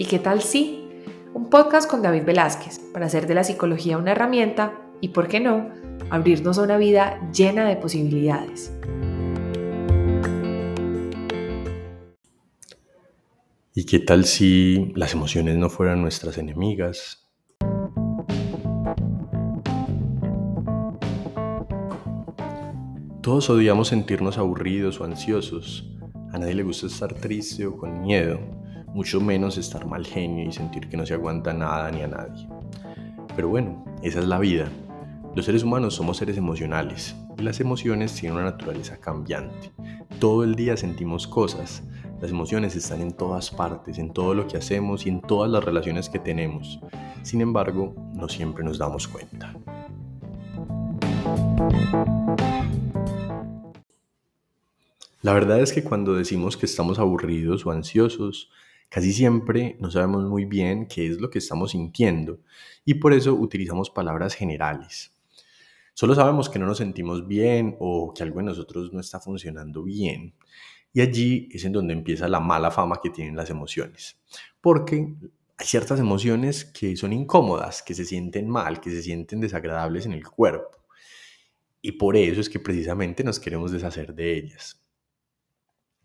¿Y qué tal sí? Un podcast con David Velázquez para hacer de la psicología una herramienta y, por qué no, abrirnos a una vida llena de posibilidades. ¿Y qué tal si las emociones no fueran nuestras enemigas? Todos odiamos sentirnos aburridos o ansiosos. A nadie le gusta estar triste o con miedo mucho menos estar mal genio y sentir que no se aguanta nada ni a nadie. Pero bueno, esa es la vida. Los seres humanos somos seres emocionales y las emociones tienen una naturaleza cambiante. Todo el día sentimos cosas. Las emociones están en todas partes, en todo lo que hacemos y en todas las relaciones que tenemos. Sin embargo, no siempre nos damos cuenta. La verdad es que cuando decimos que estamos aburridos o ansiosos, Casi siempre no sabemos muy bien qué es lo que estamos sintiendo y por eso utilizamos palabras generales. Solo sabemos que no nos sentimos bien o que algo en nosotros no está funcionando bien. Y allí es en donde empieza la mala fama que tienen las emociones. Porque hay ciertas emociones que son incómodas, que se sienten mal, que se sienten desagradables en el cuerpo. Y por eso es que precisamente nos queremos deshacer de ellas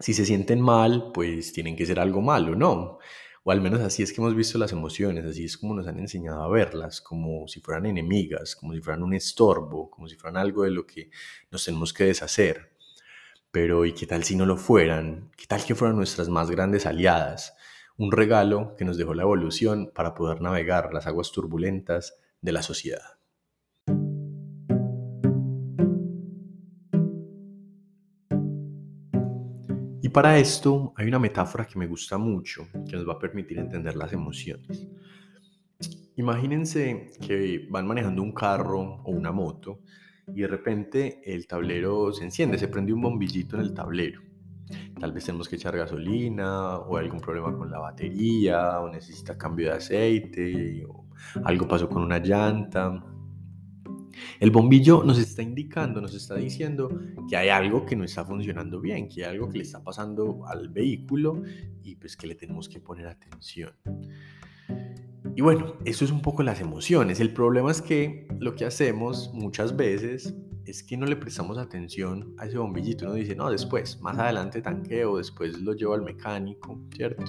si se sienten mal, pues tienen que ser algo malo, ¿no? O al menos así es que hemos visto las emociones, así es como nos han enseñado a verlas, como si fueran enemigas, como si fueran un estorbo, como si fueran algo de lo que nos tenemos que deshacer. Pero ¿y qué tal si no lo fueran? ¿Qué tal que fueran nuestras más grandes aliadas? Un regalo que nos dejó la evolución para poder navegar las aguas turbulentas de la sociedad. Para esto hay una metáfora que me gusta mucho, que nos va a permitir entender las emociones. Imagínense que van manejando un carro o una moto y de repente el tablero se enciende, se prende un bombillito en el tablero. Tal vez tenemos que echar gasolina o algún problema con la batería o necesita cambio de aceite o algo pasó con una llanta. El bombillo nos está indicando, nos está diciendo que hay algo que no está funcionando bien, que hay algo que le está pasando al vehículo y pues que le tenemos que poner atención. Y bueno, eso es un poco las emociones. El problema es que lo que hacemos muchas veces es que no le prestamos atención a ese bombillito. Uno dice, no, después, más adelante tanqueo, después lo llevo al mecánico, ¿cierto?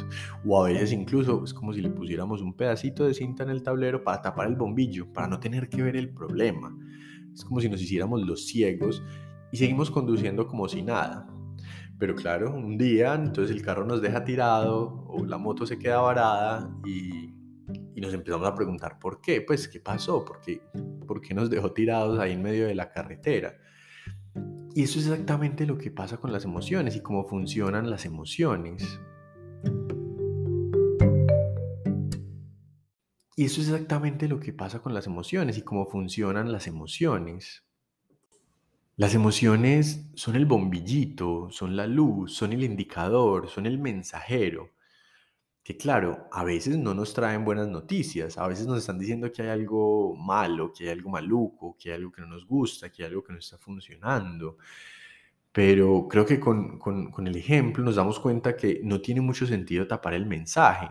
O a veces incluso es como si le pusiéramos un pedacito de cinta en el tablero para tapar el bombillo, para no tener que ver el problema. Es como si nos hiciéramos los ciegos y seguimos conduciendo como si nada. Pero claro, un día entonces el carro nos deja tirado o la moto se queda varada y, y nos empezamos a preguntar por qué, pues qué pasó, ¿Por qué, nos dejó tirados ahí en medio de la carretera. Y eso es exactamente lo que pasa con las emociones y cómo funcionan las emociones. Y eso es exactamente lo que pasa con las emociones y cómo funcionan las emociones. Las emociones son el bombillito, son la luz, son el indicador, son el mensajero. Que claro, a veces no nos traen buenas noticias, a veces nos están diciendo que hay algo malo, que hay algo maluco, que hay algo que no nos gusta, que hay algo que no está funcionando. Pero creo que con, con el ejemplo nos damos cuenta que no tiene mucho sentido tapar el mensaje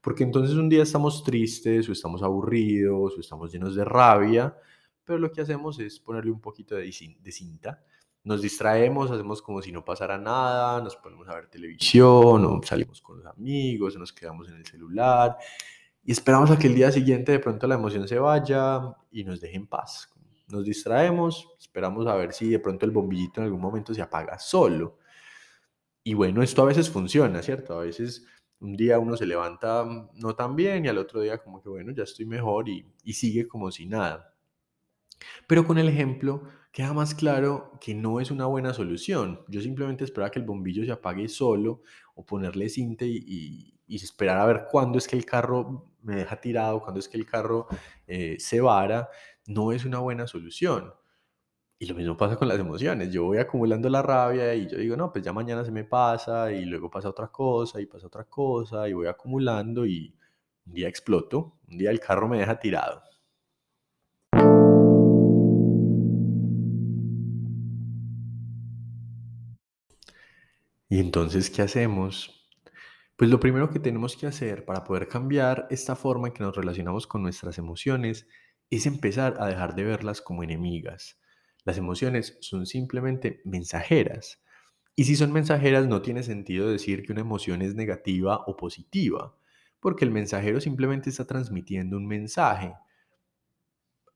porque entonces un día estamos tristes o estamos aburridos o estamos llenos de rabia, pero lo que hacemos es ponerle un poquito de, cinta. Nos distraemos, hacemos como si no pasara nada, nos ponemos a ver televisión o salimos con los amigos o nos quedamos en el celular y esperamos a que el día siguiente de pronto la emoción se vaya y nos deje en paz. Nos distraemos, esperamos a ver si de pronto el bombillito en algún momento se apaga solo. Y bueno, esto a veces funciona, ¿cierto? A veces un día uno se levanta no tan bien y al otro día como que bueno, ya estoy mejor y, sigue como si nada. Pero con el ejemplo queda más claro que no es una buena solución. Yo simplemente esperaba que el bombillo se apague solo o ponerle cinta y, esperar a ver cuándo es que el carro me deja tirado, cuándo es que el carro eh, se vara. No es una buena solución. Y lo mismo pasa con las emociones. Yo voy acumulando la rabia y yo digo, no, pues ya mañana se me pasa y luego pasa otra cosa y pasa otra cosa y voy acumulando y un día exploto, un día el carro me deja tirado. Entonces, ¿qué hacemos? Pues lo primero que tenemos que hacer para poder cambiar esta forma en que nos relacionamos con nuestras emociones es empezar a dejar de verlas como enemigas. Las emociones son simplemente mensajeras. Y si son mensajeras no tiene sentido decir que una emoción es negativa o positiva, porque el mensajero simplemente está transmitiendo un mensaje.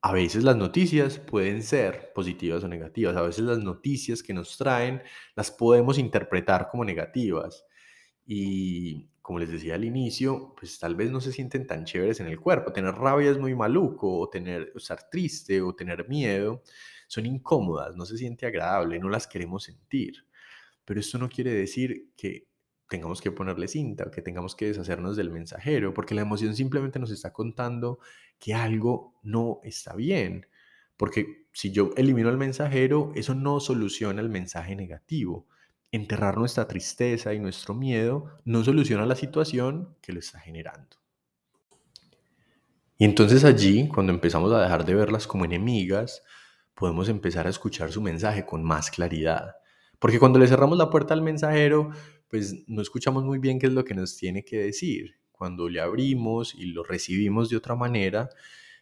A veces las noticias pueden ser positivas o negativas, a veces las noticias que nos traen las podemos interpretar como negativas y como les decía al inicio, pues tal vez no se sienten tan chéveres en el cuerpo. Tener rabia es muy maluco, o tener, estar triste, o tener miedo, son incómodas, no se siente agradable, no las queremos sentir. Pero esto no quiere decir que tengamos que ponerle cinta, que tengamos que deshacernos del mensajero, porque la emoción simplemente nos está contando que algo no está bien. Porque si yo elimino al mensajero, eso no soluciona el mensaje negativo enterrar nuestra tristeza y nuestro miedo no soluciona la situación que lo está generando. Y entonces allí, cuando empezamos a dejar de verlas como enemigas, podemos empezar a escuchar su mensaje con más claridad. Porque cuando le cerramos la puerta al mensajero, pues no escuchamos muy bien qué es lo que nos tiene que decir. Cuando le abrimos y lo recibimos de otra manera,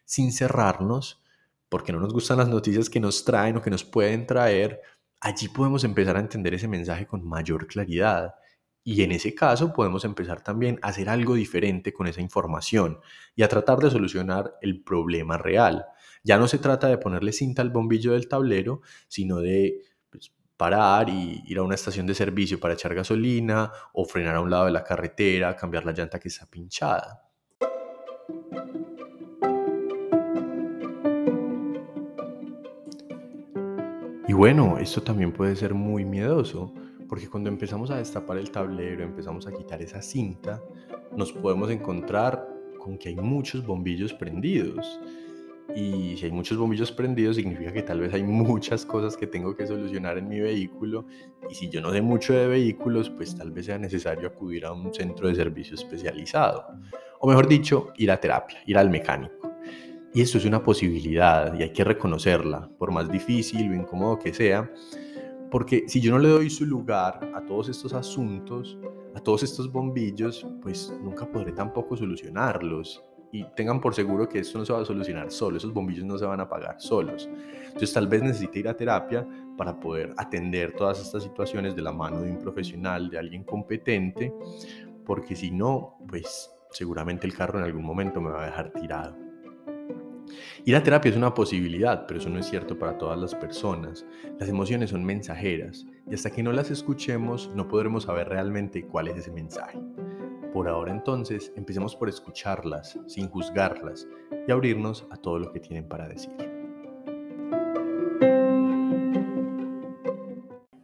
sin cerrarnos, porque no nos gustan las noticias que nos traen o que nos pueden traer, allí podemos empezar a entender ese mensaje con mayor claridad. Y en ese caso podemos empezar también a hacer algo diferente con esa información y a tratar de solucionar el problema real. Ya no se trata de ponerle cinta al bombillo del tablero, sino de parar y ir a una estación de servicio para echar gasolina o frenar a un lado de la carretera, cambiar la llanta que está pinchada. Y bueno, esto también puede ser muy miedoso, porque cuando empezamos a destapar el tablero, empezamos a quitar esa cinta, nos podemos encontrar con que hay muchos bombillos prendidos. Y si hay muchos bombillos prendidos, significa que tal vez hay muchas cosas que tengo que solucionar en mi vehículo. Y si yo no sé mucho de vehículos, pues tal vez sea necesario acudir a un centro de servicio especializado. O mejor dicho, ir a terapia, ir al mecánico. Y esto es una posibilidad y hay que reconocerla, por más difícil o incómodo que sea, porque si yo no le doy su lugar a todos estos asuntos, a todos estos bombillos, pues nunca podré tampoco solucionarlos. Y tengan por seguro que esto no se va a solucionar solo, esos bombillos no se van a apagar solos. Entonces tal vez necesite ir a terapia para poder atender todas estas situaciones de la mano de un profesional, de alguien competente, porque si no, pues seguramente el carro en algún momento me va a dejar tirado. Y la terapia es una posibilidad, pero eso no es cierto para todas las personas. Las emociones son mensajeras y hasta que no las escuchemos no podremos saber realmente cuál es ese mensaje. Por ahora entonces, empecemos por escucharlas, sin juzgarlas y abrirnos a todo lo que tienen para decir.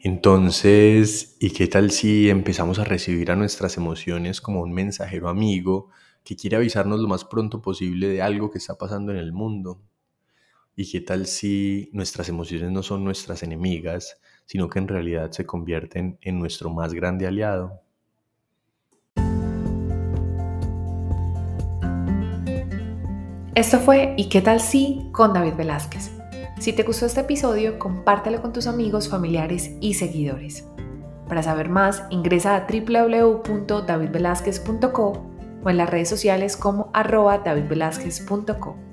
Entonces, ¿y qué tal si empezamos a recibir a nuestras emociones como un mensajero amigo que quiere avisarnos lo más pronto posible de algo que está pasando en el mundo. ¿Y qué tal si nuestras emociones no son nuestras enemigas, sino que en realidad se convierten en nuestro más grande aliado? Esto fue ¿Y qué tal si? con David Velázquez. Si te gustó este episodio, compártelo con tus amigos, familiares y seguidores. Para saber más, ingresa a www.davidvelazquez.co o en las redes sociales como arroba davidvelazquez.com.